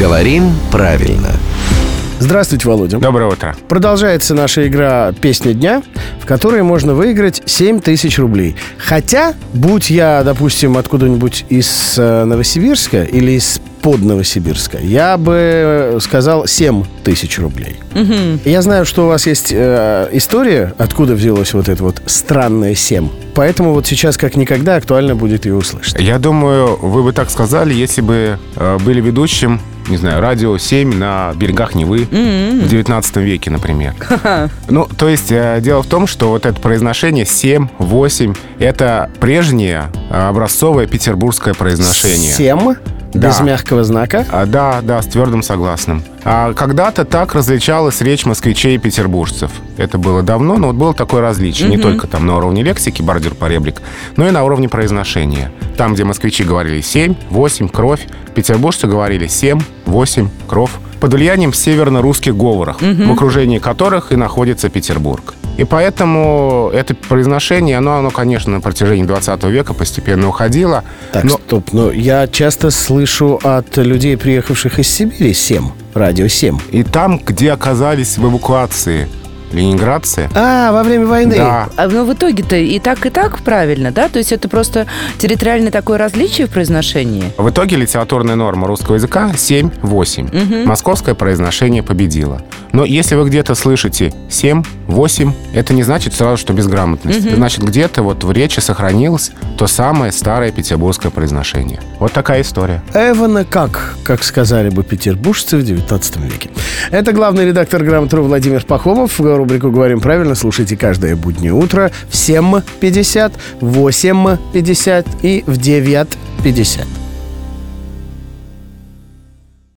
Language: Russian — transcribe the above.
Говорим правильно. Здравствуйте, Володя. Доброе утро. Продолжается наша игра «Песня дня», в которой можно выиграть 7 тысяч рублей. Хотя, будь я, допустим, откуда-нибудь из э, Новосибирска или из под Новосибирска, я бы сказал 7 тысяч рублей. Я знаю, что у вас есть э, история, откуда взялось вот это вот странное 7. Поэтому вот сейчас как никогда актуально будет ее услышать. Я думаю, вы бы так сказали, если бы э, были ведущим, не знаю, радио 7 на берегах Невы в 19 веке, например. Ну, то есть э, дело в том, что вот это произношение 7, 8, это прежнее э, образцовое петербургское произношение. 7 без Да. мягкого знака. А, да, да, с твердым согласным. А когда-то так различалась речь москвичей и петербуржцев. Это было давно, но вот было такое различие. Не только там на уровне лексики, бордюр поребрик, но и на уровне произношения. Там, где москвичи говорили 7, 8, кровь, петербуржцы говорили 7, 8, кровь. Под влиянием северно-русских говоров, в окружении которых и находится Петербург. И поэтому это произношение, оно, оно, конечно, на протяжении 20 века постепенно уходило. Так, но- стоп, но я часто слышу от людей, приехавших из Сибири, 7, радио 7. И там, где оказались в эвакуации ленинградцы, А, во время войны. да, А, ну, в итоге-то и так, и так правильно, да? То есть это просто территориальное такое различие в произношении? в итоге литературная норма русского языка 7-8. Московское произношение победило. Но если вы где-то слышите 7-8, это не значит сразу, что безграмотность. Это значит, где-то вот в речи сохранилось то самое старое петербургское произношение. Вот такая история. Эвана как, как сказали бы петербуржцы в 19 веке. Это главный редактор «Грамотру» Владимир Пахомов. Рубрику «Говорим правильно» слушайте каждое буднее утро в 7.50, в 8.50 и в 9.50.